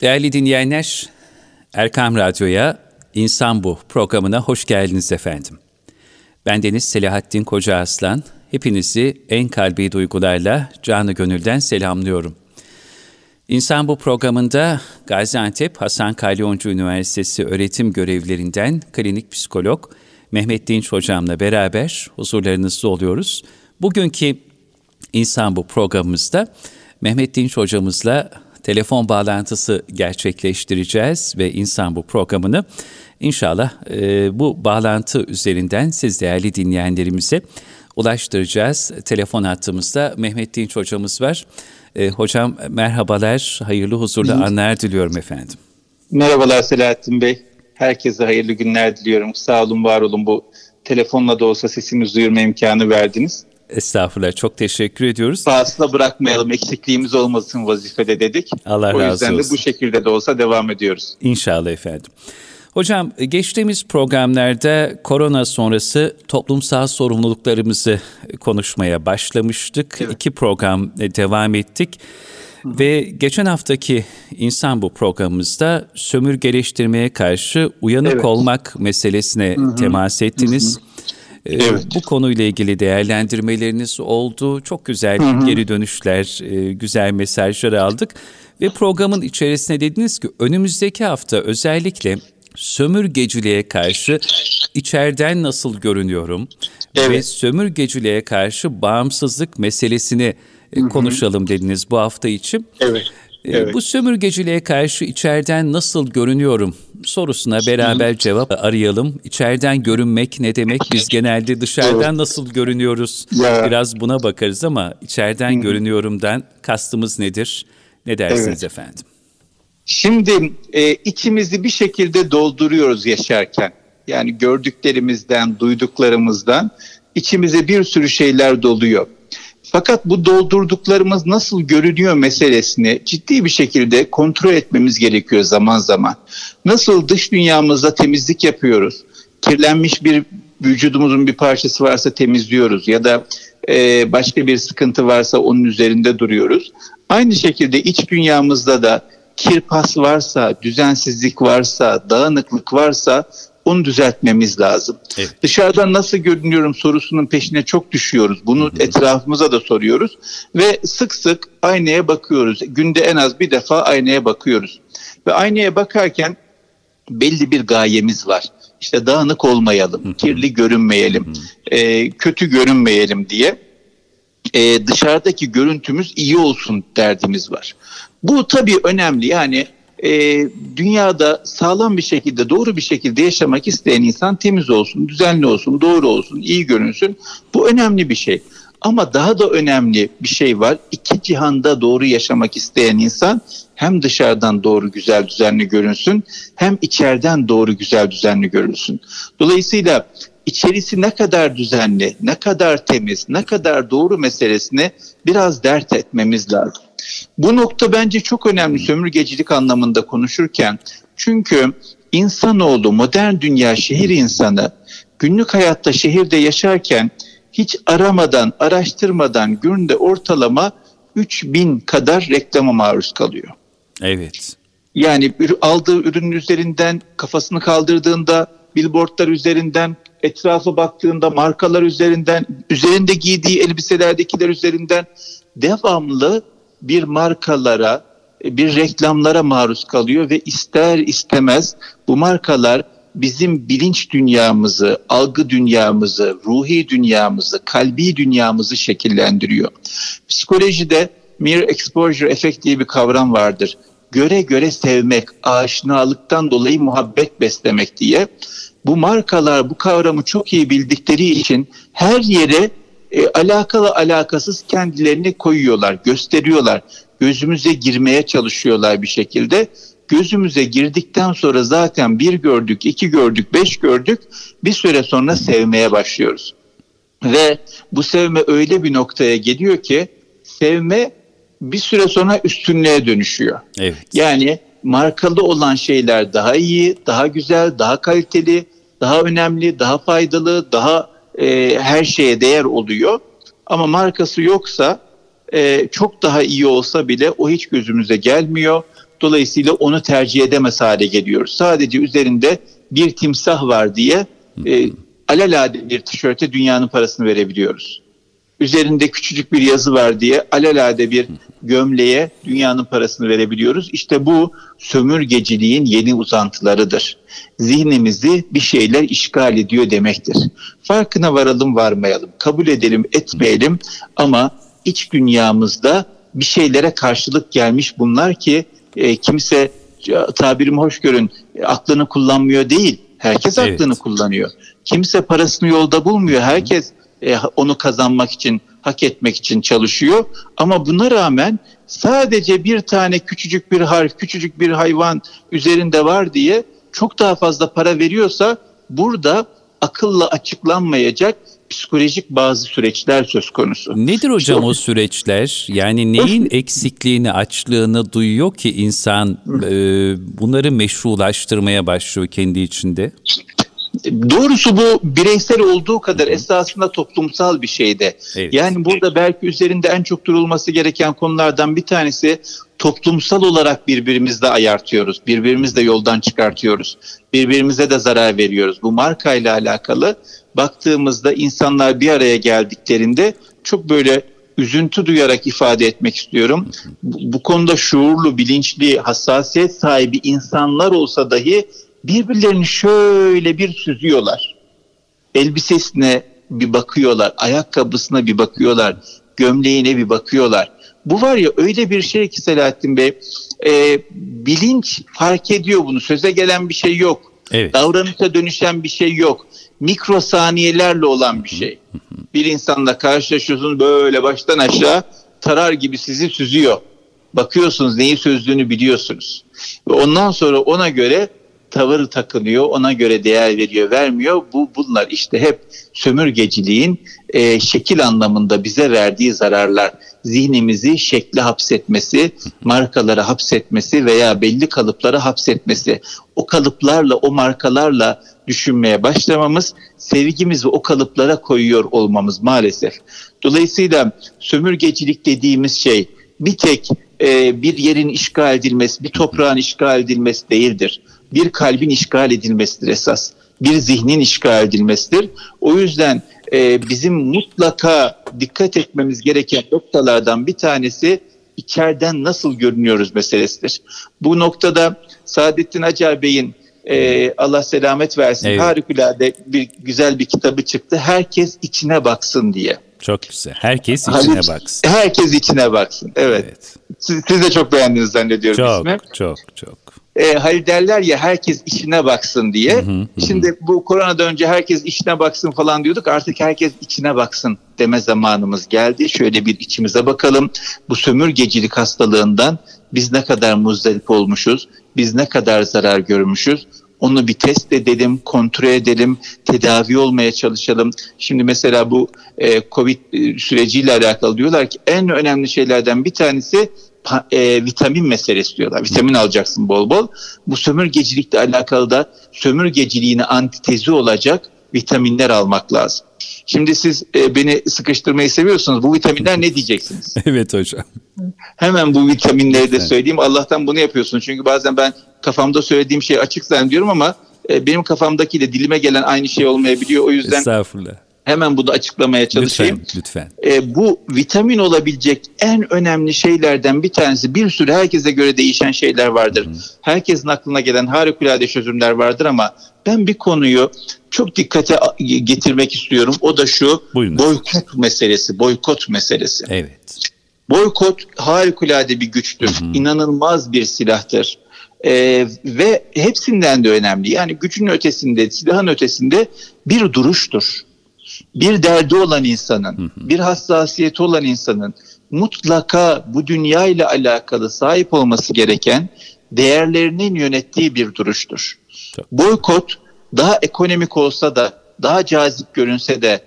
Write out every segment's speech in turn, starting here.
Değerli dinleyenler, Erkam Radyo'ya İnsan Bu programına hoş geldiniz efendim. Ben Deniz Selahattin Koca Aslan. Hepinizi en kalbi duygularla canı gönülden selamlıyorum. İnsan Bu programında Gaziantep Hasan Kalyoncu Üniversitesi öğretim görevlilerinden klinik psikolog Mehmet Dinç hocamla beraber huzurlarınızda oluyoruz. Bugünkü İnsan Bu programımızda Mehmet Dinç hocamızla telefon bağlantısı gerçekleştireceğiz ve insan bu programını inşallah e, bu bağlantı üzerinden siz değerli dinleyenlerimize ulaştıracağız. Telefon hattımızda Mehmet Dinç hocamız var. E, hocam merhabalar, hayırlı huzurlu anlar diliyorum efendim. Merhabalar Selahattin Bey. Herkese hayırlı günler diliyorum. Sağ olun, var olun bu telefonla da olsa sesimizi duyurma imkanı verdiniz. Estağfurullah. Çok teşekkür ediyoruz. Fazla bırakmayalım. Eksikliğimiz olmasın vazifede dedik. Allah razı olsun. O yüzden de bu şekilde de olsa devam ediyoruz. İnşallah efendim. Hocam geçtiğimiz programlarda korona sonrası toplumsal sorumluluklarımızı konuşmaya başlamıştık. Evet. İki program devam ettik. Hı. Ve geçen haftaki insan bu programımızda sömürgeleştirmeye karşı uyanık evet. olmak meselesine Hı-hı. temas ettiniz. Hı-hı. Ee, evet. Bu konuyla ilgili değerlendirmeleriniz oldu. Çok güzel hı hı. geri dönüşler, e, güzel mesajlar aldık. Ve programın içerisine dediniz ki önümüzdeki hafta özellikle sömürgeciliğe karşı içeriden nasıl görünüyorum evet. ve sömürgeciliğe karşı bağımsızlık meselesini Hı-hı. konuşalım dediniz bu hafta için. Evet. Ee, evet. Bu sömürgeciliğe karşı içeriden nasıl görünüyorum sorusuna beraber cevap arayalım. İçeriden görünmek ne demek? Biz genelde dışarıdan nasıl görünüyoruz? Biraz buna bakarız ama içeriden Hı. görünüyorumdan kastımız nedir? Ne dersiniz evet. efendim? Şimdi e, içimizi bir şekilde dolduruyoruz yaşarken. Yani gördüklerimizden, duyduklarımızdan içimize bir sürü şeyler doluyor. Fakat bu doldurduklarımız nasıl görünüyor meselesini ciddi bir şekilde kontrol etmemiz gerekiyor zaman zaman. Nasıl dış dünyamızda temizlik yapıyoruz? Kirlenmiş bir vücudumuzun bir parçası varsa temizliyoruz ya da e, başka bir sıkıntı varsa onun üzerinde duruyoruz. Aynı şekilde iç dünyamızda da kirpas varsa, düzensizlik varsa, dağınıklık varsa onu düzeltmemiz lazım. Evet. Dışarıdan nasıl görünüyorum sorusunun peşine çok düşüyoruz. Bunu hı hı. etrafımıza da soruyoruz ve sık sık aynaya bakıyoruz. Günde en az bir defa aynaya bakıyoruz. Ve aynaya bakarken belli bir gayemiz var. İşte dağınık olmayalım, hı hı. kirli görünmeyelim. E, kötü görünmeyelim diye e, dışarıdaki görüntümüz iyi olsun derdimiz var. Bu tabii önemli yani e, dünyada sağlam bir şekilde, doğru bir şekilde yaşamak isteyen insan temiz olsun, düzenli olsun, doğru olsun, iyi görünsün. Bu önemli bir şey. Ama daha da önemli bir şey var. İki cihanda doğru yaşamak isteyen insan hem dışarıdan doğru güzel düzenli görünsün hem içeriden doğru güzel düzenli görünsün. Dolayısıyla içerisi ne kadar düzenli, ne kadar temiz, ne kadar doğru meselesine biraz dert etmemiz lazım. Bu nokta bence çok önemli sömürgecilik anlamında konuşurken. Çünkü insanoğlu, modern dünya şehir insanı günlük hayatta şehirde yaşarken hiç aramadan, araştırmadan günde ortalama 3000 kadar reklama maruz kalıyor. Evet. Yani aldığı ürünün üzerinden kafasını kaldırdığında billboardlar üzerinden etrafa baktığında markalar üzerinden üzerinde giydiği elbiselerdekiler üzerinden devamlı bir markalara, bir reklamlara maruz kalıyor ve ister istemez bu markalar bizim bilinç dünyamızı, algı dünyamızı, ruhi dünyamızı, kalbi dünyamızı şekillendiriyor. Psikolojide mere exposure effect diye bir kavram vardır. Göre göre sevmek, aşinalıktan dolayı muhabbet beslemek diye. Bu markalar bu kavramı çok iyi bildikleri için her yere e, alakalı alakasız kendilerini koyuyorlar, gösteriyorlar. Gözümüze girmeye çalışıyorlar bir şekilde. Gözümüze girdikten sonra zaten bir gördük, iki gördük, beş gördük. Bir süre sonra sevmeye başlıyoruz. Ve bu sevme öyle bir noktaya geliyor ki sevme bir süre sonra üstünlüğe dönüşüyor. Evet. Yani markalı olan şeyler daha iyi, daha güzel, daha kaliteli, daha önemli, daha faydalı, daha e, her şeye değer oluyor. Ama markası yoksa e, çok daha iyi olsa bile o hiç gözümüze gelmiyor. Dolayısıyla onu tercih edemez hale geliyoruz. Sadece üzerinde bir timsah var diye e, alelade bir tişörte dünyanın parasını verebiliyoruz. Üzerinde küçücük bir yazı var diye alelade bir gömleğe dünyanın parasını verebiliyoruz. İşte bu sömürgeciliğin yeni uzantılarıdır. Zihnimizi bir şeyler işgal ediyor demektir. Farkına varalım varmayalım, kabul edelim etmeyelim ama iç dünyamızda bir şeylere karşılık gelmiş bunlar ki e, kimse tabirimi hoş görün aklını kullanmıyor değil. Herkes evet. aklını kullanıyor. Kimse parasını yolda bulmuyor. Herkes e, onu kazanmak için, hak etmek için çalışıyor. Ama buna rağmen sadece bir tane küçücük bir harf, küçücük bir hayvan üzerinde var diye çok daha fazla para veriyorsa burada akılla açıklanmayacak psikolojik bazı süreçler söz konusu. Nedir hocam işte, o süreçler? Yani neyin eksikliğini, açlığını duyuyor ki insan e, bunları meşrulaştırmaya başlıyor kendi içinde? Doğrusu bu bireysel olduğu kadar esasında toplumsal bir şeyde. Evet. Yani burada belki üzerinde en çok durulması gereken konulardan bir tanesi toplumsal olarak birbirimizle ayartıyoruz. Birbirimizle yoldan çıkartıyoruz. Birbirimize de zarar veriyoruz. Bu markayla alakalı baktığımızda insanlar bir araya geldiklerinde çok böyle üzüntü duyarak ifade etmek istiyorum. Bu, bu konuda şuurlu, bilinçli, hassasiyet sahibi insanlar olsa dahi birbirlerini şöyle bir süzüyorlar. Elbisesine bir bakıyorlar, ayakkabısına bir bakıyorlar, gömleğine bir bakıyorlar. Bu var ya öyle bir şey ki Selahattin Bey, e, bilinç fark ediyor bunu. Söze gelen bir şey yok. Evet. Davranışa dönüşen bir şey yok. Mikrosaniyelerle olan bir şey. Bir insanla karşılaşıyorsunuz böyle baştan aşağı tarar gibi sizi süzüyor. Bakıyorsunuz neyi sözlüğünü biliyorsunuz. Ve ondan sonra ona göre tavır takınıyor, ona göre değer veriyor, vermiyor. Bu bunlar işte hep sömürgeciliğin e, şekil anlamında bize verdiği zararlar. Zihnimizi şekle hapsetmesi, markalara hapsetmesi veya belli kalıplara hapsetmesi. O kalıplarla, o markalarla düşünmeye başlamamız, sevgimizi o kalıplara koyuyor olmamız maalesef. Dolayısıyla sömürgecilik dediğimiz şey bir tek e, bir yerin işgal edilmesi, bir toprağın işgal edilmesi değildir bir kalbin işgal edilmesidir esas. Bir zihnin işgal edilmesidir. O yüzden e, bizim mutlaka dikkat etmemiz gereken noktalardan bir tanesi içeriden nasıl görünüyoruz meselesidir. Bu noktada Saadettin Acar Bey'in e, Allah selamet versin evet. harikulade bir güzel bir kitabı çıktı. Herkes içine baksın diye. Çok güzel. Herkes içine Halit, baksın. Herkes içine baksın. Evet. evet. Siz, siz de çok beğendiniz zannediyorum çok, ismi. Çok çok e, hani derler ya herkes işine baksın diye. Hı hı, Şimdi bu koronadan önce herkes işine baksın falan diyorduk. Artık herkes içine baksın deme zamanımız geldi. Şöyle bir içimize bakalım. Bu sömürgecilik hastalığından biz ne kadar muzdarip olmuşuz? Biz ne kadar zarar görmüşüz? Onu bir test edelim, kontrol edelim, tedavi olmaya çalışalım. Şimdi mesela bu e, Covid e, süreciyle alakalı diyorlar ki en önemli şeylerden bir tanesi e, vitamin meselesi diyorlar. Vitamin alacaksın bol bol. Bu sömürgecilikle alakalı da sömürgeciliğine antitezi olacak vitaminler almak lazım. Şimdi siz e, beni sıkıştırmayı seviyorsunuz. Bu vitaminler ne diyeceksiniz? evet hocam. Hemen bu vitaminleri de söyleyeyim. Allah'tan bunu yapıyorsunuz. Çünkü bazen ben kafamda söylediğim şeyi açık zannediyorum ama e, benim kafamdakiyle dilime gelen aynı şey olmayabiliyor. O yüzden Estağfurullah. Hemen bunu açıklamaya çalışayım. Lütfen. lütfen. E, bu vitamin olabilecek en önemli şeylerden bir tanesi bir sürü herkese göre değişen şeyler vardır. Hı. Herkesin aklına gelen harikulade çözümler vardır ama ben bir konuyu çok dikkate getirmek istiyorum. O da şu Buyurun. boykot meselesi, boykot meselesi. Evet. Boykot harikulade bir güçtür. Hı hı. İnanılmaz bir silahtır. Ee, ve hepsinden de önemli. Yani gücün ötesinde, silahın ötesinde bir duruştur bir derdi olan insanın, bir hassasiyeti olan insanın mutlaka bu dünya ile alakalı sahip olması gereken değerlerinin yönettiği bir duruştur. Boykot daha ekonomik olsa da, daha cazip görünse de,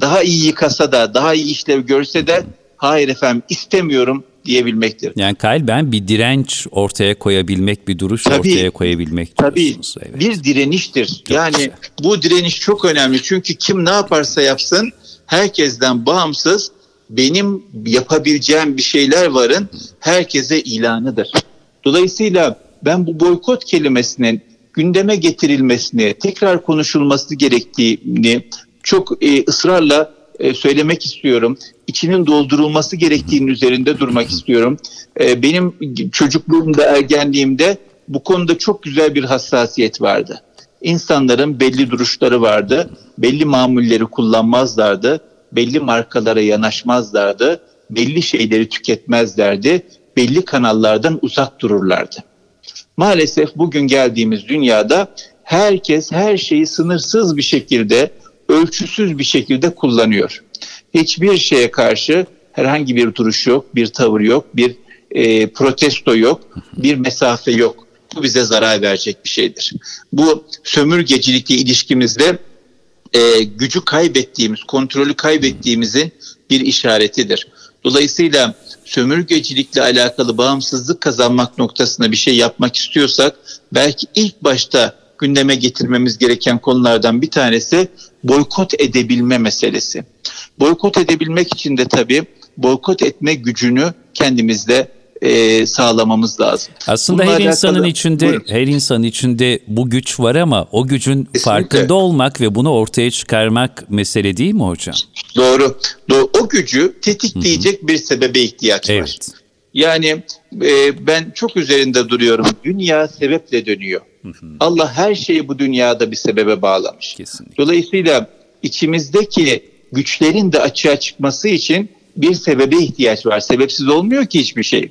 daha iyi yıkasa da, daha iyi işlev görse de hayır efendim istemiyorum diyebilmektir. Yani Kyle ben bir direnç ortaya koyabilmek, bir duruş tabii, ortaya koyabilmek Tabii evet. bir direniştir. Çok yani güzel. bu direniş çok önemli çünkü kim ne yaparsa yapsın herkesten bağımsız benim yapabileceğim bir şeyler varın herkese ilanıdır. Dolayısıyla ben bu boykot kelimesinin gündeme getirilmesini, tekrar konuşulması gerektiğini çok e, ısrarla e, söylemek istiyorum. İçinin doldurulması gerektiğinin üzerinde durmak istiyorum. E, benim çocukluğumda, ergenliğimde bu konuda çok güzel bir hassasiyet vardı. İnsanların belli duruşları vardı, belli mamulleri kullanmazlardı, belli markalara yanaşmazlardı, belli şeyleri tüketmezlerdi, belli kanallardan uzak dururlardı. Maalesef bugün geldiğimiz dünyada herkes her şeyi sınırsız bir şekilde, ölçüsüz bir şekilde kullanıyor. Hiçbir şeye karşı herhangi bir duruş yok, bir tavır yok, bir e, protesto yok, bir mesafe yok. Bu bize zarar verecek bir şeydir. Bu sömürgecilikle ilişkimizde e, gücü kaybettiğimiz, kontrolü kaybettiğimizin bir işaretidir. Dolayısıyla sömürgecilikle alakalı bağımsızlık kazanmak noktasında bir şey yapmak istiyorsak belki ilk başta gündeme getirmemiz gereken konulardan bir tanesi boykot edebilme meselesi. Boykot edebilmek için de tabii boykot etme gücünü kendimizde e, sağlamamız lazım. Aslında Bununla her insanın alakalı, içinde buyurun. her insanın içinde bu güç var ama o gücün Kesinlikle. farkında olmak ve bunu ortaya çıkarmak mesele değil mi hocam? Doğru. Doğru. O gücü tetikleyecek Hı-hı. bir sebebe ihtiyaç evet. var. Yani e, ben çok üzerinde duruyorum. Dünya sebeple dönüyor. Hı-hı. Allah her şeyi bu dünyada bir sebebe bağlamış. Kesinlikle. Dolayısıyla içimizdeki güçlerin de açığa çıkması için bir sebebe ihtiyaç var. Sebepsiz olmuyor ki hiçbir şey.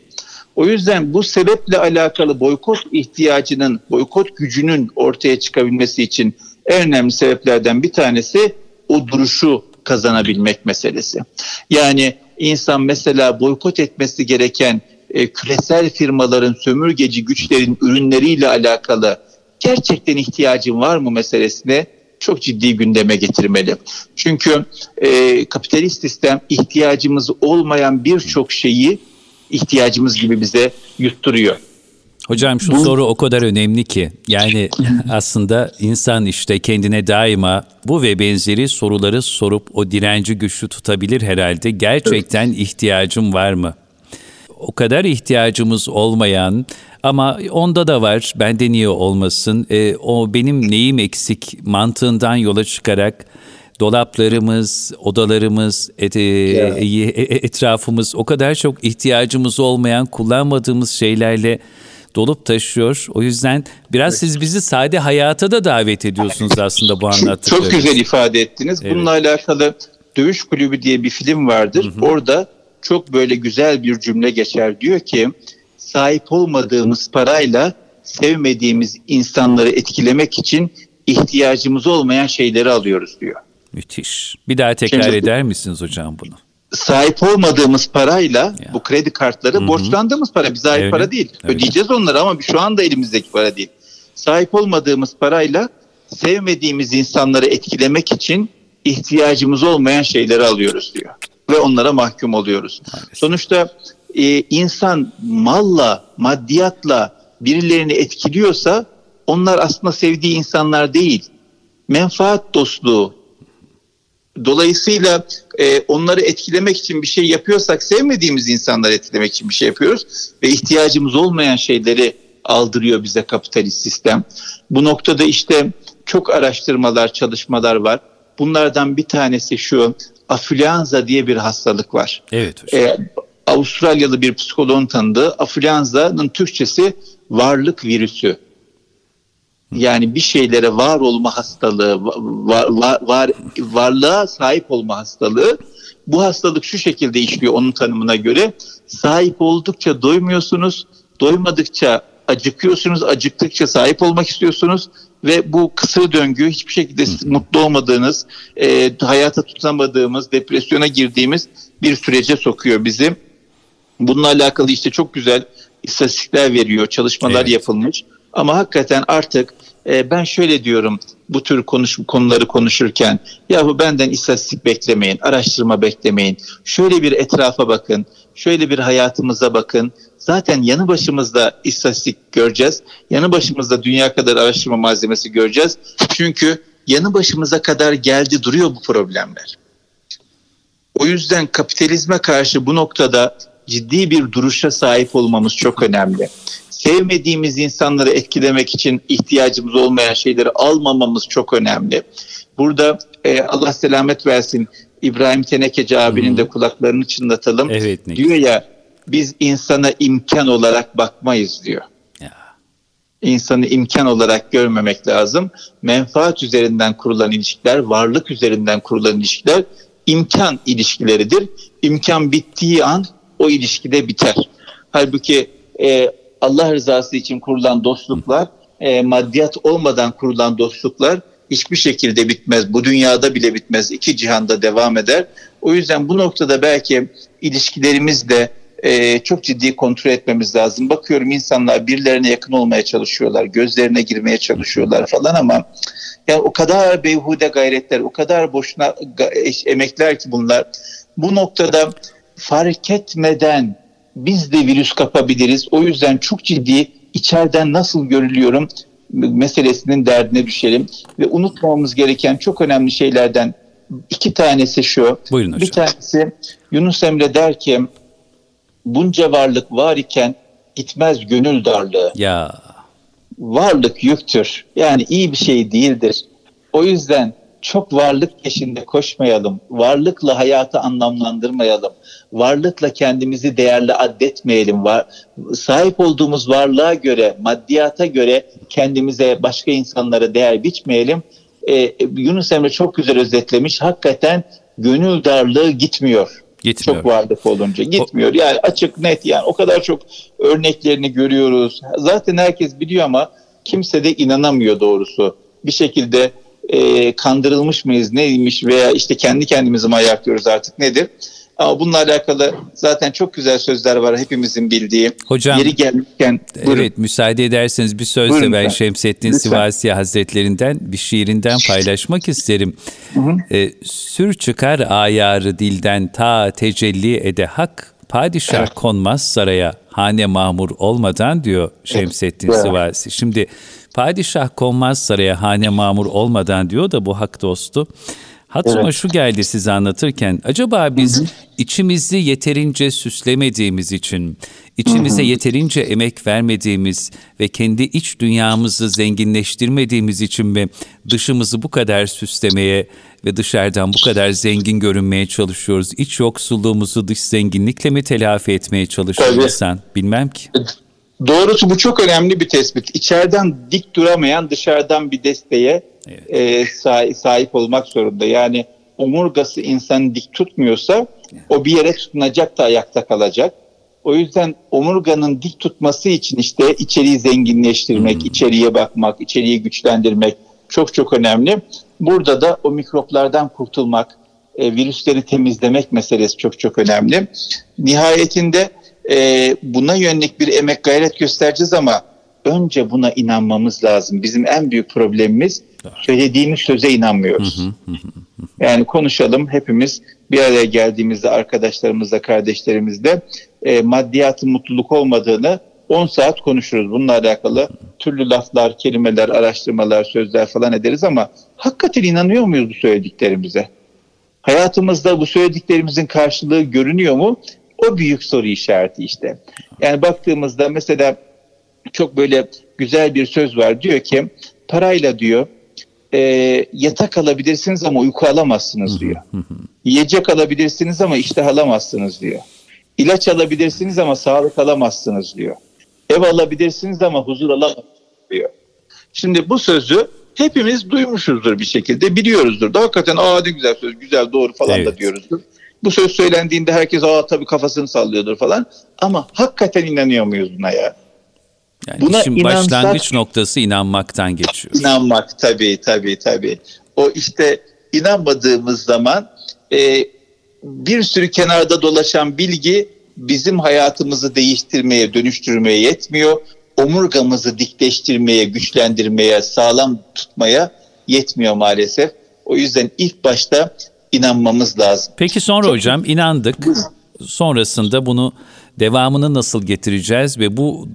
O yüzden bu sebeple alakalı boykot ihtiyacının, boykot gücünün ortaya çıkabilmesi için en önemli sebeplerden bir tanesi o duruşu kazanabilmek meselesi. Yani insan mesela boykot etmesi gereken e, küresel firmaların sömürgeci güçlerin ürünleriyle alakalı gerçekten ihtiyacın var mı meselesine çok ciddi gündeme getirmeli. Çünkü e, kapitalist sistem ihtiyacımız olmayan birçok şeyi ihtiyacımız gibi bize yutturuyor. Hocam şu Bu... soru o kadar önemli ki yani aslında insan işte kendine daima bu ve benzeri soruları sorup o direnci güçlü tutabilir herhalde. Gerçekten ihtiyacım var mı? O kadar ihtiyacımız olmayan ama onda da var bende niye olmasın e, o benim neyim eksik mantığından yola çıkarak dolaplarımız, odalarımız, et, e, e, etrafımız o kadar çok ihtiyacımız olmayan, kullanmadığımız şeylerle dolup taşıyor. O yüzden biraz evet. siz bizi sade hayata da davet ediyorsunuz aslında bu anlattıklarınız. Çok güzel ifade ettiniz. Evet. Bununla alakalı Dövüş Kulübü diye bir film vardır. Hı hı. Orada çok böyle güzel bir cümle geçer. Diyor ki sahip olmadığımız parayla sevmediğimiz insanları etkilemek için ihtiyacımız olmayan şeyleri alıyoruz diyor. Müthiş. Bir daha tekrar Şimdi, eder misiniz hocam bunu? Sahip olmadığımız parayla ya. bu kredi kartları Hı-hı. borçlandığımız para. Bize ait evet. para değil. Evet. Ödeyeceğiz onları ama şu anda elimizdeki para değil. Sahip olmadığımız parayla sevmediğimiz insanları etkilemek için ihtiyacımız olmayan şeyleri alıyoruz diyor. Ve onlara mahkum oluyoruz. Maalesef. Sonuçta e, insan malla, maddiyatla birilerini etkiliyorsa onlar aslında sevdiği insanlar değil. Menfaat dostluğu, Dolayısıyla e, onları etkilemek için bir şey yapıyorsak sevmediğimiz insanları etkilemek için bir şey yapıyoruz ve ihtiyacımız olmayan şeyleri aldırıyor bize kapitalist sistem. Bu noktada işte çok araştırmalar, çalışmalar var. Bunlardan bir tanesi şu, afülyanza diye bir hastalık var. Evet hocam. Ee, Avustralyalı bir psikoloğun tanıdığı afülyanzanın Türkçesi varlık virüsü. Yani bir şeylere var olma hastalığı, var, var, var, varlığa sahip olma hastalığı. Bu hastalık şu şekilde işliyor onun tanımına göre. Sahip oldukça doymuyorsunuz, doymadıkça acıkıyorsunuz, acıktıkça sahip olmak istiyorsunuz ve bu kısır döngü hiçbir şekilde mutlu olmadığınız, e, hayata tutamadığımız, depresyona girdiğimiz bir sürece sokuyor bizi. Bununla alakalı işte çok güzel istatistikler veriyor, çalışmalar evet. yapılmış. Ama hakikaten artık e, ben şöyle diyorum bu tür konuş, konuları konuşurken yahu benden istatistik beklemeyin, araştırma beklemeyin. Şöyle bir etrafa bakın, şöyle bir hayatımıza bakın. Zaten yanı başımızda istatistik göreceğiz. Yanı başımızda dünya kadar araştırma malzemesi göreceğiz. Çünkü yanı başımıza kadar geldi duruyor bu problemler. O yüzden kapitalizme karşı bu noktada ciddi bir duruşa sahip olmamız çok önemli sevmediğimiz insanları etkilemek için ihtiyacımız olmayan şeyleri almamamız çok önemli. Burada e, Allah selamet versin İbrahim Tenekeci abinin de kulaklarını çınlatalım. Evet, ne diyor ya biz insana imkan olarak bakmayız diyor. Ya. İnsanı imkan olarak görmemek lazım. Menfaat üzerinden kurulan ilişkiler, varlık üzerinden kurulan ilişkiler imkan ilişkileridir. İmkan bittiği an o ilişkide biter. Halbuki e, Allah rızası için kurulan dostluklar, e, maddiyat olmadan kurulan dostluklar hiçbir şekilde bitmez. Bu dünyada bile bitmez. İki cihanda devam eder. O yüzden bu noktada belki ilişkilerimiz de e, çok ciddi kontrol etmemiz lazım. Bakıyorum insanlar birilerine yakın olmaya çalışıyorlar, gözlerine girmeye çalışıyorlar falan ama yani o kadar beyhude gayretler, o kadar boşuna emekler ki bunlar. Bu noktada fark etmeden biz de virüs kapabiliriz. O yüzden çok ciddi içeriden nasıl görülüyorum meselesinin derdine düşelim. Ve unutmamamız gereken çok önemli şeylerden iki tanesi şu. Buyurun hocam. Bir tanesi Yunus Emre der ki bunca varlık var iken gitmez gönül darlığı. Ya. Varlık yüktür. Yani iyi bir şey değildir. O yüzden çok varlık peşinde koşmayalım. Varlıkla hayatı anlamlandırmayalım. Varlıkla kendimizi değerli addetmeyelim. Var, sahip olduğumuz varlığa göre, maddiyata göre kendimize, başka insanlara değer biçmeyelim. Ee, Yunus Emre çok güzel özetlemiş. Hakikaten gönül darlığı gitmiyor. Gitmiyor. Çok varlık olunca gitmiyor. Yani açık net yani o kadar çok örneklerini görüyoruz. Zaten herkes biliyor ama kimse de inanamıyor doğrusu. Bir şekilde e, kandırılmış mıyız neymiş veya işte kendi kendimizi mi ayaklıyoruz artık nedir? Ama bununla alakalı zaten çok güzel sözler var hepimizin bildiği. Hocam, Yeri gelmişken. Buyurun. Evet müsaade ederseniz bir sözle buyurun ben Şemsettin lütfen. Sivasi Hazretlerinden bir şiirinden paylaşmak isterim. Hı hı. E, sür çıkar ayarı dilden ta tecelli ede hak padişah evet. konmaz saraya hane mamur olmadan diyor Şemsettin evet. Sivasi. Şimdi Padişah konmaz saraya hane mamur olmadan diyor da bu hak dostu. Hatırıma evet. şu geldi size anlatırken. Acaba biz hı hı. içimizi yeterince süslemediğimiz için, içimize hı hı. yeterince emek vermediğimiz ve kendi iç dünyamızı zenginleştirmediğimiz için mi dışımızı bu kadar süslemeye ve dışarıdan bu kadar zengin görünmeye çalışıyoruz? İç yoksulluğumuzu dış zenginlikle mi telafi etmeye çalışıyoruz insan? Bilmem ki. Doğrusu bu çok önemli bir tespit. İçeriden dik duramayan dışarıdan bir desteğe evet. e, sahip, sahip olmak zorunda. Yani omurgası insanı dik tutmuyorsa o bir yere tutunacak da ayakta kalacak. O yüzden omurganın dik tutması için işte içeriği zenginleştirmek, hmm. içeriye bakmak, içeriği güçlendirmek çok çok önemli. Burada da o mikroplardan kurtulmak, e, virüsleri temizlemek meselesi çok çok önemli. Nihayetinde e, buna yönelik bir emek gayret göstereceğiz ama önce buna inanmamız lazım. Bizim en büyük problemimiz söylediğimiz söze inanmıyoruz. yani konuşalım hepimiz bir araya geldiğimizde arkadaşlarımızla, kardeşlerimizle e, maddiyatın mutluluk olmadığını 10 saat konuşuruz. Bununla alakalı türlü laflar, kelimeler, araştırmalar, sözler falan ederiz ama hakikaten inanıyor muyuz bu söylediklerimize? Hayatımızda bu söylediklerimizin karşılığı görünüyor mu? O büyük soru işareti işte. Yani baktığımızda mesela çok böyle güzel bir söz var. Diyor ki parayla diyor e, yatak alabilirsiniz ama uyku alamazsınız diyor. Yiyecek alabilirsiniz ama iştah alamazsınız diyor. İlaç alabilirsiniz ama sağlık alamazsınız diyor. Ev alabilirsiniz ama huzur alamazsınız diyor. Şimdi bu sözü hepimiz duymuşuzdur bir şekilde, biliyoruzdur. Da hakikaten aa ne güzel söz, güzel doğru falan evet. da diyoruzdur. Bu söz söylendiğinde herkes aa tabii kafasını sallıyordur falan. Ama hakikaten inanıyor muyuz buna ya? Yani buna işin inansak, başlangıç noktası inanmaktan geçiyor. İnanmak tabii tabii tabii. O işte inanmadığımız zaman e, bir sürü kenarda dolaşan bilgi bizim hayatımızı değiştirmeye, dönüştürmeye yetmiyor. Omurgamızı dikleştirmeye, güçlendirmeye, sağlam tutmaya yetmiyor maalesef. O yüzden ilk başta inanmamız lazım. Peki sonra Çok... hocam inandık. Sonrasında bunu devamını nasıl getireceğiz ve bu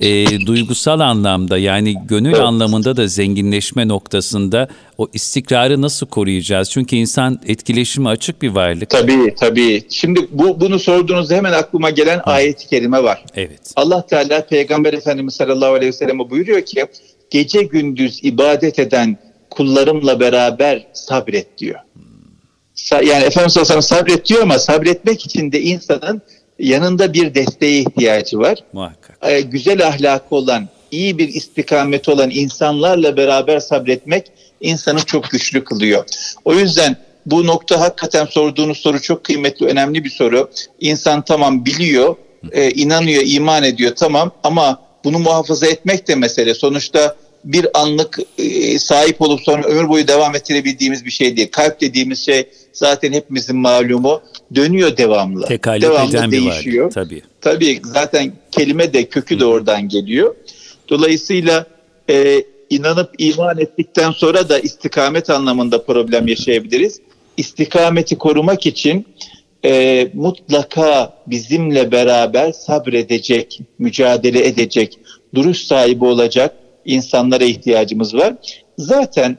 e, duygusal anlamda yani gönül evet. anlamında da zenginleşme noktasında o istikrarı nasıl koruyacağız? Çünkü insan etkileşime açık bir varlık. Tabii tabii. Şimdi bu bunu sorduğunuzda hemen aklıma gelen Hı. ayet-i kerime var. Evet. Allah Teala Peygamber Efendimiz sallallahu aleyhi ve selleme buyuruyor ki gece gündüz ibadet eden kullarımla beraber sabret diyor. Yani Efendimiz sallallahu aleyhi ve sellem sabret diyor ama sabretmek için de insanın yanında bir desteğe ihtiyacı var. Muhakkak. Ee, güzel ahlakı olan, iyi bir istikameti olan insanlarla beraber sabretmek insanı çok güçlü kılıyor. O yüzden bu nokta hakikaten sorduğunuz soru çok kıymetli, önemli bir soru. İnsan tamam biliyor, e, inanıyor, iman ediyor tamam ama bunu muhafaza etmek de mesele. Sonuçta bir anlık e, sahip olup sonra ömür boyu devam ettirebildiğimiz bir şey değil. Kalp dediğimiz şey zaten hepimizin malumu dönüyor devamlı. Tekalüp devamlı eden değişiyor. Bir tabii. Tabii zaten kelime de kökü de oradan geliyor. Dolayısıyla e, inanıp iman ettikten sonra da istikamet anlamında problem yaşayabiliriz. İstikameti korumak için e, mutlaka bizimle beraber sabredecek, mücadele edecek, duruş sahibi olacak insanlara ihtiyacımız var. Zaten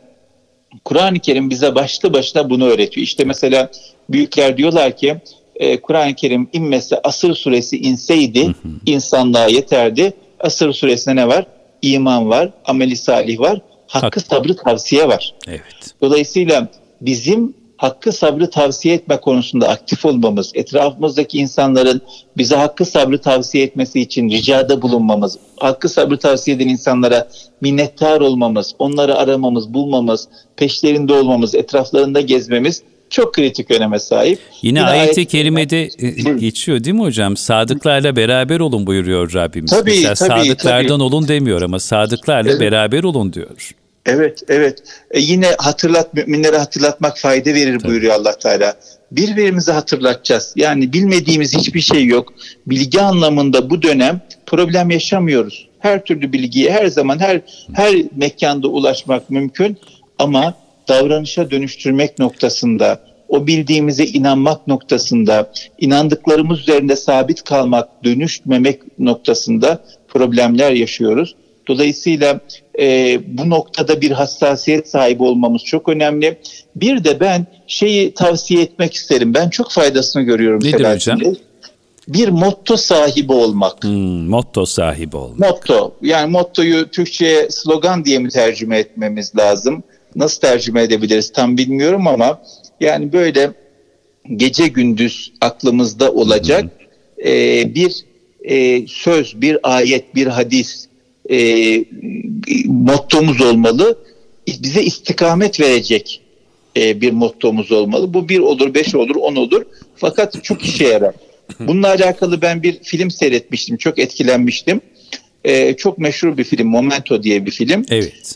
Kur'an-ı Kerim bize başlı başına bunu öğretiyor. İşte mesela büyükler diyorlar ki e, Kur'an-ı Kerim inmese Asır suresi inseydi insanlığa yeterdi. Asır suresinde ne var? İman var, ameli salih var, hakkı Hak. sabrı tavsiye var. Evet. Dolayısıyla bizim hakkı sabrı tavsiye etme konusunda aktif olmamız, etrafımızdaki insanların bize hakkı sabrı tavsiye etmesi için ricada bulunmamız, hakkı sabrı tavsiye eden insanlara minnettar olmamız, onları aramamız, bulmamız, peşlerinde olmamız, etraflarında gezmemiz çok kritik öneme sahip. Yine, Yine ayet-i ayet kerimede e, geçiyor değil mi hocam? Sadıklarla beraber olun buyuruyor Rabbimiz. Tabii, Mesela tabii, sadıklardan tabii. olun demiyor ama sadıklarla evet. beraber olun diyor. Evet, evet. E yine hatırlat müminlere hatırlatmak fayda verir Tabii. buyuruyor Allah Teala. Birbirimizi hatırlatacağız. Yani bilmediğimiz hiçbir şey yok. Bilgi anlamında bu dönem problem yaşamıyoruz. Her türlü bilgiye her zaman her her mekanda ulaşmak mümkün ama davranışa dönüştürmek noktasında, o bildiğimize inanmak noktasında, inandıklarımız üzerinde sabit kalmak, dönüşmemek noktasında problemler yaşıyoruz. Dolayısıyla e, bu noktada bir hassasiyet sahibi olmamız çok önemli. Bir de ben şeyi tavsiye etmek isterim. Ben çok faydasını görüyorum. Nedir hocam? Bir motto sahibi olmak. Hmm, motto sahibi olmak. Motto. Yani mottoyu Türkçe'ye slogan diye mi tercüme etmemiz lazım? Nasıl tercüme edebiliriz tam bilmiyorum ama yani böyle gece gündüz aklımızda olacak e, bir e, söz, bir ayet, bir hadis, e, mottomuz olmalı. Bize istikamet verecek e, bir mottomuz olmalı. Bu bir olur, beş olur, on olur. Fakat çok işe yarar. Bununla alakalı ben bir film seyretmiştim. Çok etkilenmiştim. E, çok meşhur bir film. Momento diye bir film. Evet.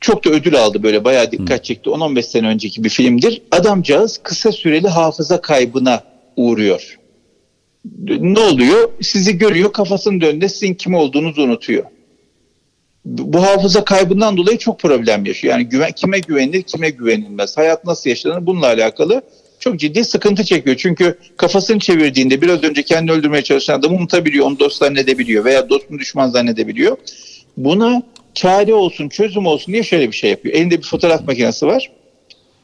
Çok da ödül aldı böyle bayağı dikkat çekti. 10-15 sene önceki bir filmdir. Adamcağız kısa süreli hafıza kaybına uğruyor. Ne oluyor? Sizi görüyor kafasının önünde sizin kim olduğunuzu unutuyor bu hafıza kaybından dolayı çok problem yaşıyor. Yani güven, kime güvenilir, kime güvenilmez, hayat nasıl yaşanır bununla alakalı çok ciddi sıkıntı çekiyor. Çünkü kafasını çevirdiğinde biraz önce kendini öldürmeye çalışan adamı unutabiliyor, onu dost zannedebiliyor veya dostunu düşman zannedebiliyor. Buna çare olsun, çözüm olsun diye şöyle bir şey yapıyor. Elinde bir fotoğraf makinesi var.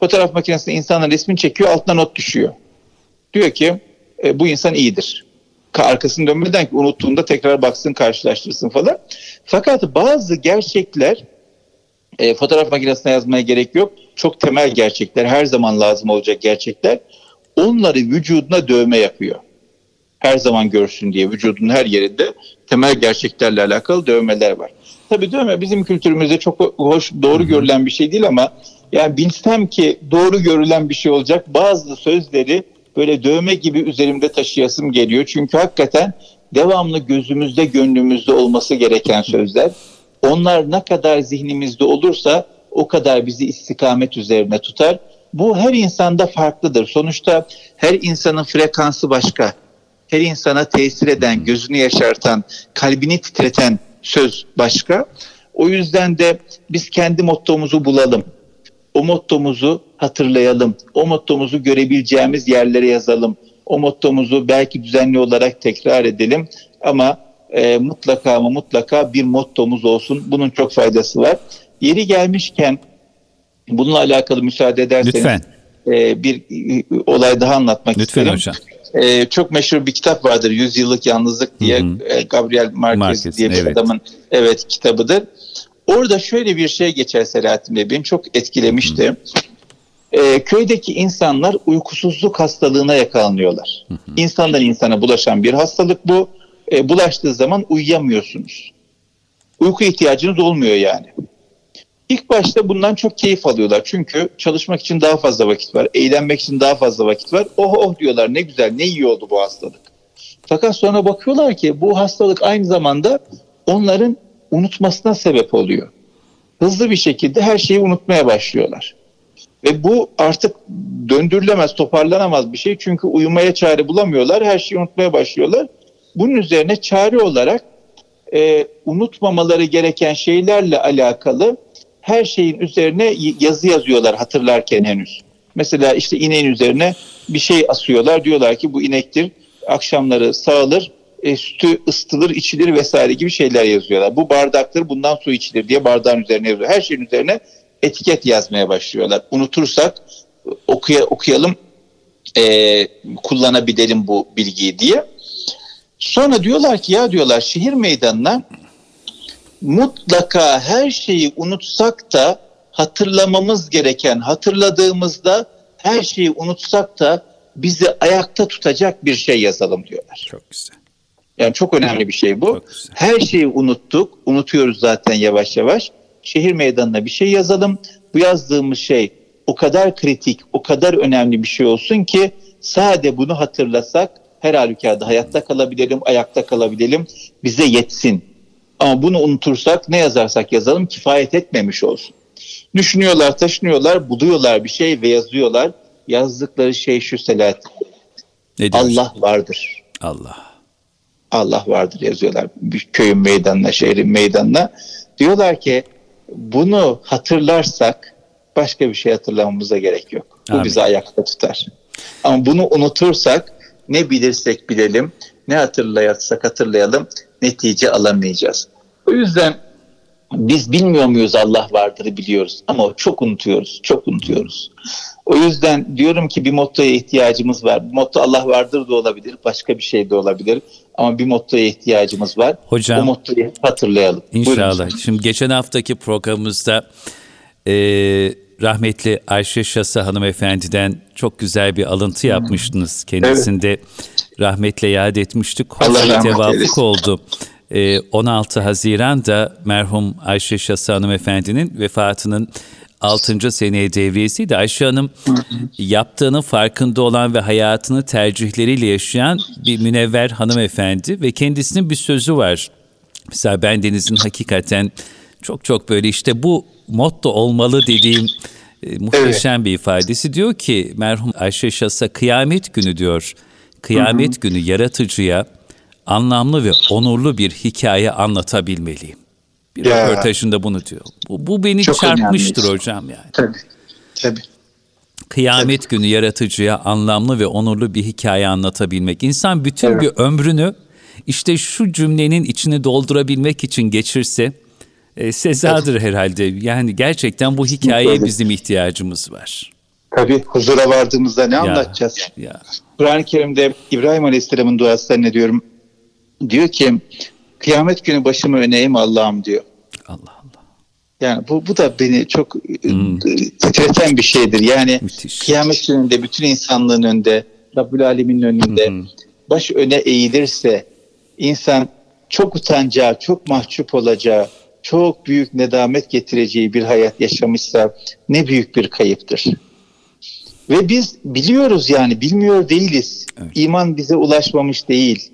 Fotoğraf makinesinde insanın resmini çekiyor, altına not düşüyor. Diyor ki e, bu insan iyidir arkasını dönmeden ki unuttuğunda tekrar baksın karşılaştırsın falan. Fakat bazı gerçekler e, fotoğraf makinesine yazmaya gerek yok. Çok temel gerçekler her zaman lazım olacak gerçekler. Onları vücuduna dövme yapıyor. Her zaman görsün diye vücudun her yerinde temel gerçeklerle alakalı dövmeler var. Tabii dövme bizim kültürümüzde çok hoş, doğru görülen bir şey değil ama yani bilsem ki doğru görülen bir şey olacak bazı sözleri böyle dövme gibi üzerimde taşıyasım geliyor. Çünkü hakikaten devamlı gözümüzde, gönlümüzde olması gereken sözler. Onlar ne kadar zihnimizde olursa o kadar bizi istikamet üzerine tutar. Bu her insanda farklıdır. Sonuçta her insanın frekansı başka. Her insana tesir eden, gözünü yaşartan, kalbini titreten söz başka. O yüzden de biz kendi mottomuzu bulalım o mottomuzu hatırlayalım. O mottomuzu görebileceğimiz yerlere yazalım. O mottomuzu belki düzenli olarak tekrar edelim ama e, mutlaka ama mutlaka bir mottomuz olsun. Bunun çok faydası var. Yeri gelmişken bununla alakalı müsaade ederseniz Lütfen. E, bir e, olay daha anlatmak Lütfen isterim. hocam. E, çok meşhur bir kitap vardır. Yüzyıllık Yalnızlık diye hı hı. E, Gabriel Marquez, Marquez diye bir evet. adamın evet kitabıdır. Orada şöyle bir şey geçer Selahattin Bey. Beni çok etkilemişti. Hı hı. E, köydeki insanlar uykusuzluk hastalığına yakalanıyorlar. Hı hı. İnsandan insana bulaşan bir hastalık bu. E, bulaştığı zaman uyuyamıyorsunuz. Uyku ihtiyacınız olmuyor yani. İlk başta bundan çok keyif alıyorlar. Çünkü çalışmak için daha fazla vakit var. Eğlenmek için daha fazla vakit var. Oh oh diyorlar ne güzel ne iyi oldu bu hastalık. Fakat sonra bakıyorlar ki bu hastalık aynı zamanda onların unutmasına sebep oluyor. Hızlı bir şekilde her şeyi unutmaya başlıyorlar. Ve bu artık döndürülemez, toparlanamaz bir şey. Çünkü uyumaya çare bulamıyorlar, her şeyi unutmaya başlıyorlar. Bunun üzerine çare olarak e, unutmamaları gereken şeylerle alakalı her şeyin üzerine yazı yazıyorlar hatırlarken henüz. Mesela işte ineğin üzerine bir şey asıyorlar. Diyorlar ki bu inektir. Akşamları sağılır, e, sütü ısıtılır, içilir vesaire gibi şeyler yazıyorlar. Bu bardaktır, bundan su içilir diye bardağın üzerine yazıyor. Her şeyin üzerine etiket yazmaya başlıyorlar. Unutursak okuya, okuyalım, e, kullanabilelim bu bilgiyi diye. Sonra diyorlar ki ya diyorlar şehir meydanına mutlaka her şeyi unutsak da hatırlamamız gereken, hatırladığımızda her şeyi unutsak da bizi ayakta tutacak bir şey yazalım diyorlar. Çok güzel. Yani çok önemli bir şey bu. Her şeyi unuttuk, unutuyoruz zaten yavaş yavaş. Şehir meydanına bir şey yazalım. Bu yazdığımız şey o kadar kritik, o kadar önemli bir şey olsun ki sade bunu hatırlasak her halükarda hayatta kalabilelim, ayakta kalabilelim, bize yetsin. Ama bunu unutursak ne yazarsak yazalım kifayet etmemiş olsun. Düşünüyorlar, taşınıyorlar, buluyorlar bir şey ve yazıyorlar. Yazdıkları şey şu Selahattin. Allah vardır. Allah. Allah vardır yazıyorlar. Köyün meydanına, şehrin meydanına. Diyorlar ki bunu hatırlarsak başka bir şey hatırlamamıza gerek yok. Bu Amin. bizi ayakta tutar. Ama bunu unutursak ne bilirsek bilelim, ne hatırlayarsak hatırlayalım netice alamayacağız. O yüzden biz bilmiyor muyuz Allah vardır biliyoruz ama çok unutuyoruz, çok unutuyoruz. O yüzden diyorum ki bir mottoya ihtiyacımız var. Bu motto Allah vardır da olabilir, başka bir şey de olabilir. Ama bir mottoya ihtiyacımız var. Hocam, o mottoyu hatırlayalım. İnşallah. Buyurun. Şimdi geçen haftaki programımızda e, rahmetli Ayşe Şasa hanımefendiden çok güzel bir alıntı yapmıştınız. Kendisinde evet. rahmetle yad etmiştik. Hoş tevafuk oldu. 16 Haziran'da merhum Ayşe Şasa hanımefendinin vefatının 6. seneye devriyesiydi. Ayşe Hanım yaptığının farkında olan ve hayatını tercihleriyle yaşayan bir münevver hanımefendi ve kendisinin bir sözü var. Mesela ben Deniz'in hakikaten çok çok böyle işte bu motto olmalı dediğim e, muhteşem evet. bir ifadesi. Diyor ki merhum Ayşe Şasa kıyamet günü diyor. Kıyamet hı hı. günü yaratıcıya anlamlı ve onurlu bir hikaye anlatabilmeliyim. Bir ya, röportajında bunu diyor. Bu, bu beni çarpmıştır önemli. hocam yani. Tabii, tabii. Kıyamet tabii. günü yaratıcıya anlamlı ve onurlu bir hikaye anlatabilmek. İnsan bütün evet. bir ömrünü işte şu cümlenin içini doldurabilmek için geçirse e, sezadır evet. herhalde. Yani gerçekten bu hikayeye bizim ihtiyacımız var. Tabii huzura vardığımızda ne ya, anlatacağız? Ya. Kur'an-ı Kerim'de İbrahim Aleyhisselam'ın duası ne diyorum? Diyor ki kıyamet günü başımı öneyim Allah'ım diyor. Allah Allah. Yani bu, bu da beni çok hmm. titreten bir şeydir. Yani Müthiş. kıyamet gününde bütün insanlığın önünde, Rabbül Alemin'in önünde hmm. baş öne eğilirse insan çok utanacağı, çok mahcup olacağı, çok büyük nedamet getireceği bir hayat yaşamışsa ne büyük bir kayıptır. Ve biz biliyoruz yani bilmiyor değiliz. Evet. İman bize ulaşmamış değil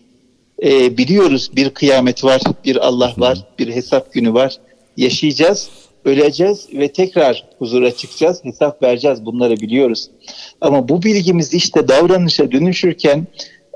e, biliyoruz bir kıyamet var, bir Allah var, bir hesap günü var. Yaşayacağız, öleceğiz ve tekrar huzura çıkacağız, hesap vereceğiz bunları biliyoruz. Ama bu bilgimiz işte davranışa dönüşürken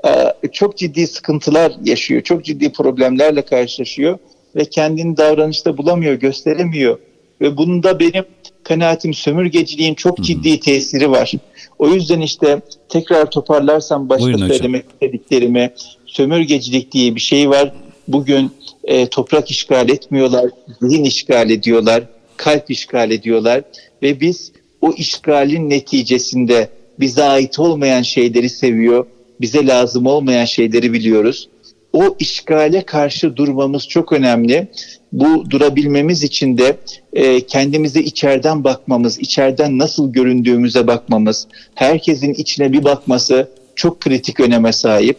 e, çok ciddi sıkıntılar yaşıyor, çok ciddi problemlerle karşılaşıyor ve kendini davranışta bulamıyor, gösteremiyor. Ve bunda benim kanaatim sömürgeciliğin çok ciddi tesiri var. O yüzden işte tekrar toparlarsam başta Buyurun söylemek hocam. istediklerimi sömürgecilik diye bir şey var. Bugün e, toprak işgal etmiyorlar, zihin işgal ediyorlar, kalp işgal ediyorlar ve biz o işgalin neticesinde bize ait olmayan şeyleri seviyor, bize lazım olmayan şeyleri biliyoruz. O işgale karşı durmamız çok önemli. Bu durabilmemiz için de e, kendimize içeriden bakmamız, içeriden nasıl göründüğümüze bakmamız, herkesin içine bir bakması çok kritik öneme sahip.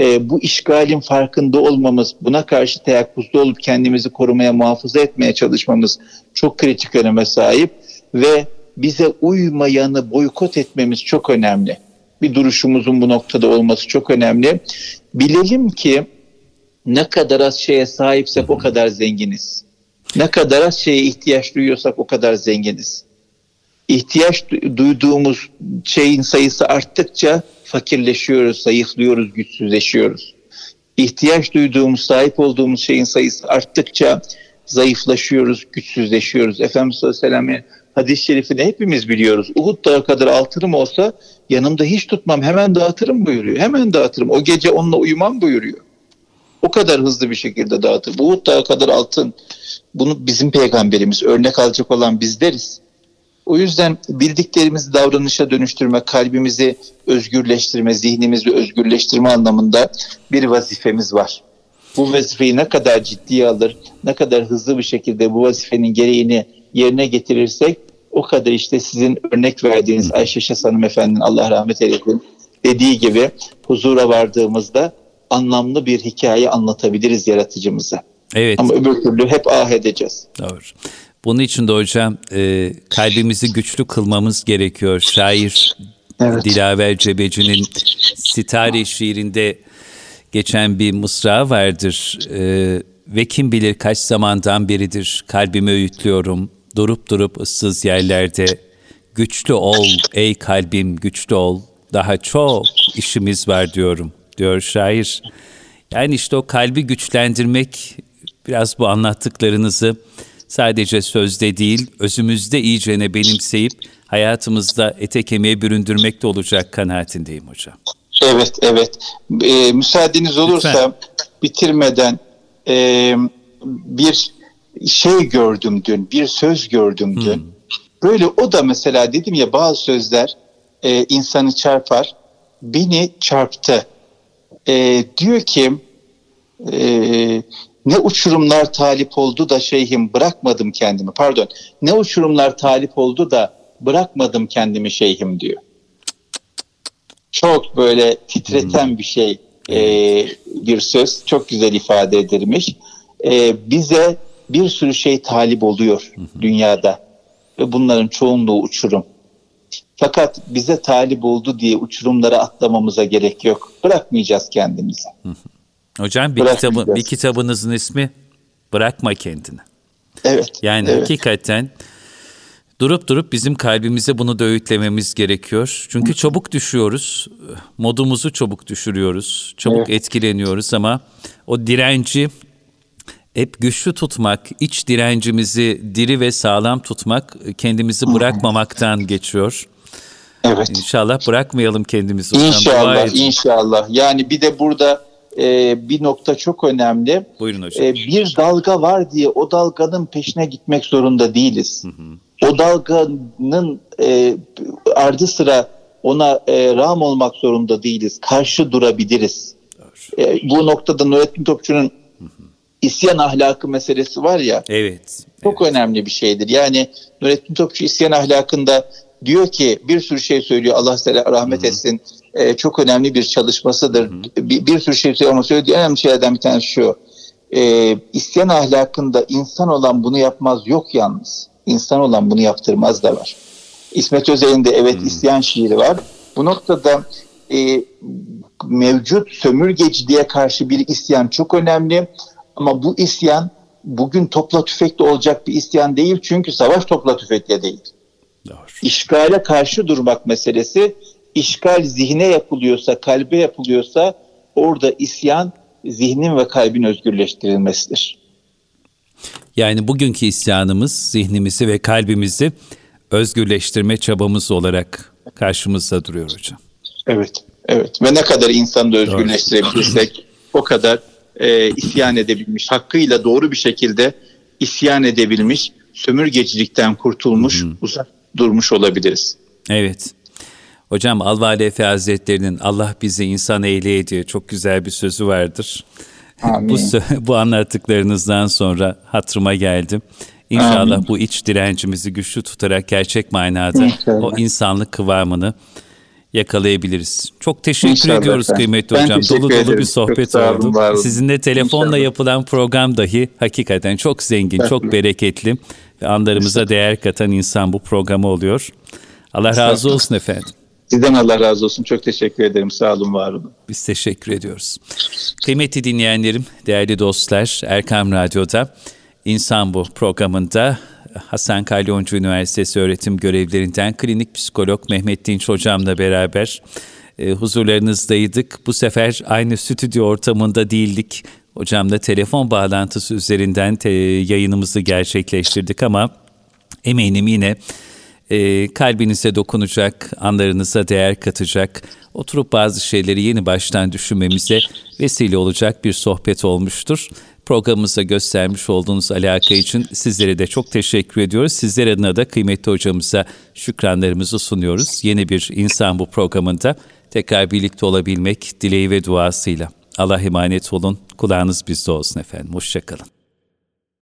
E, bu işgalin farkında olmamız, buna karşı teyakkuzda olup kendimizi korumaya, muhafaza etmeye çalışmamız çok kritik öneme sahip ve bize uymayanı boykot etmemiz çok önemli. Bir duruşumuzun bu noktada olması çok önemli. Bilelim ki ne kadar az şeye sahipsek o kadar zenginiz. Ne kadar az şeye ihtiyaç duyuyorsak o kadar zenginiz. İhtiyaç duyduğumuz şeyin sayısı arttıkça fakirleşiyoruz, zayıflıyoruz, güçsüzleşiyoruz. İhtiyaç duyduğumuz, sahip olduğumuz şeyin sayısı arttıkça zayıflaşıyoruz, güçsüzleşiyoruz. Efendimiz sallallahu aleyhi ve sellem'in hadis-i şerifini hepimiz biliyoruz. Uhud dağı kadar altınım olsa yanımda hiç tutmam hemen dağıtırım buyuruyor. Hemen dağıtırım. O gece onunla uyumam buyuruyor. O kadar hızlı bir şekilde dağıtır. Uhud dağı kadar altın. Bunu bizim peygamberimiz örnek alacak olan bizleriz. O yüzden bildiklerimizi davranışa dönüştürme, kalbimizi özgürleştirme, zihnimizi özgürleştirme anlamında bir vazifemiz var. Bu vazifeyi ne kadar ciddiye alır, ne kadar hızlı bir şekilde bu vazifenin gereğini yerine getirirsek o kadar işte sizin örnek verdiğiniz Ayşe Şas Hanımefendinin Allah rahmet eylesin dediği gibi huzura vardığımızda anlamlı bir hikaye anlatabiliriz yaratıcımıza. Evet. Ama öbür türlü hep ah edeceğiz. Doğru. Bunun için de hocam e, kalbimizi güçlü kılmamız gerekiyor. Şair evet. Dilaver Cebeci'nin Sitare şiirinde geçen bir mısra vardır. E, ve kim bilir kaç zamandan beridir kalbimi öğütlüyorum. Durup durup ıssız yerlerde. Güçlü ol ey kalbim güçlü ol. Daha çok işimiz var diyorum diyor şair. Yani işte o kalbi güçlendirmek biraz bu anlattıklarınızı sadece sözde değil, özümüzde iyicene benimseyip hayatımızda ete kemiğe büründürmek de olacak kanaatindeyim hocam. Evet, evet. Ee, müsaadeniz olursa Lütfen. bitirmeden e, bir şey gördüm dün, bir söz gördüm dün. Hmm. Böyle o da mesela dedim ya bazı sözler e, insanı çarpar. Beni çarptı. E, diyor ki e, ne uçurumlar talip oldu da şeyhim bırakmadım kendimi. Pardon. Ne uçurumlar talip oldu da bırakmadım kendimi şeyhim diyor. Çok böyle titreten hmm. bir şey e, bir söz. Çok güzel ifade edilmiş. E, bize bir sürü şey talip oluyor dünyada ve bunların çoğunluğu uçurum. Fakat bize talip oldu diye uçurumlara atlamamıza gerek yok. Bırakmayacağız kendimizi. Hocam bir kitabı bir kitabınızın ismi Bırakma kendini. Evet. Yani evet. hakikaten durup durup bizim kalbimize bunu da öğütlememiz gerekiyor. Çünkü çabuk düşüyoruz. Modumuzu çabuk düşürüyoruz. Çabuk evet. etkileniyoruz ama o direnci hep güçlü tutmak, iç direncimizi diri ve sağlam tutmak, kendimizi bırakmamaktan geçiyor. Evet. İnşallah bırakmayalım kendimizi. İnşallah, inşallah. Yani bir de burada e, bir nokta çok önemli. Buyurun hocam. E, bir dalga var diye o dalganın peşine gitmek zorunda değiliz. Hı hı. O dalganın e, ardı sıra ona e, ram olmak zorunda değiliz. Karşı durabiliriz. E, bu noktada Nurettin Topçu'nun isyan ahlakı meselesi var ya. Evet. Çok evet. önemli bir şeydir. Yani Nurettin Topçu isyan ahlakında diyor ki bir sürü şey söylüyor Allah rahmet Hı-hı. etsin. Ee, çok önemli bir çalışmasıdır. Bir, bir sürü şey söylüyor ama söylediği önemli şeylerden bir tanesi şu. Ee, isyan ahlakında insan olan bunu yapmaz yok yalnız. İnsan olan bunu yaptırmaz da var. İsmet Özel'in de evet Hı-hı. isyan şiiri var. Bu noktada e, mevcut sömürgeciliğe karşı bir isyan çok önemli. Ama bu isyan bugün topla tüfekle olacak bir isyan değil çünkü savaş topla tüfekle değil. Doğru. İşgale karşı durmak meselesi işgal zihne yapılıyorsa, kalbe yapılıyorsa orada isyan zihnin ve kalbin özgürleştirilmesidir. Yani bugünkü isyanımız zihnimizi ve kalbimizi özgürleştirme çabamız olarak karşımızda duruyor hocam. Evet, evet. Ve ne kadar insanı da özgürleştirebilirsek o kadar e, isyan edebilmiş, hakkıyla doğru bir şekilde isyan edebilmiş, sömürgecilikten kurtulmuş, uzak durmuş olabiliriz. Evet. Hocam Alvali Efe Hazretleri'nin Allah bizi insan eyleye diye çok güzel bir sözü vardır. Amin. bu, bu anlattıklarınızdan sonra hatırıma geldim. İnşallah Amin. bu iç direncimizi güçlü tutarak gerçek manada İnşallah. o insanlık kıvamını yakalayabiliriz. Çok teşekkür İnşallah ediyoruz efendim. kıymetli ben hocam. Dolu ederim. dolu bir sohbet oldu. Sizinle telefonla İnşallah. yapılan program dahi hakikaten çok zengin, çok bereketli ve anlarımıza İnşallah. değer katan insan bu programı oluyor. Allah razı olsun efendim. Sizden Allah razı olsun. Çok teşekkür ederim. Sağ olun, var olun. Biz teşekkür ediyoruz. Kıymetli dinleyenlerim, değerli dostlar, Erkam Radyo'da İnsan Bu programında Hasan Kalyoncu Üniversitesi öğretim görevlerinden klinik psikolog Mehmet Dinç hocamla beraber e, huzurlarınızdaydık. Bu sefer aynı stüdyo ortamında değildik. Hocamla telefon bağlantısı üzerinden te, yayınımızı gerçekleştirdik ama eminim yine e, kalbinize dokunacak, anlarınıza değer katacak, oturup bazı şeyleri yeni baştan düşünmemize vesile olacak bir sohbet olmuştur. Programımıza göstermiş olduğunuz alaka için sizlere de çok teşekkür ediyoruz. Sizler adına da kıymetli hocamıza şükranlarımızı sunuyoruz. Yeni bir insan bu programında tekrar birlikte olabilmek dileği ve duasıyla. Allah emanet olun. Kulağınız bizde olsun efendim. Hoşçakalın.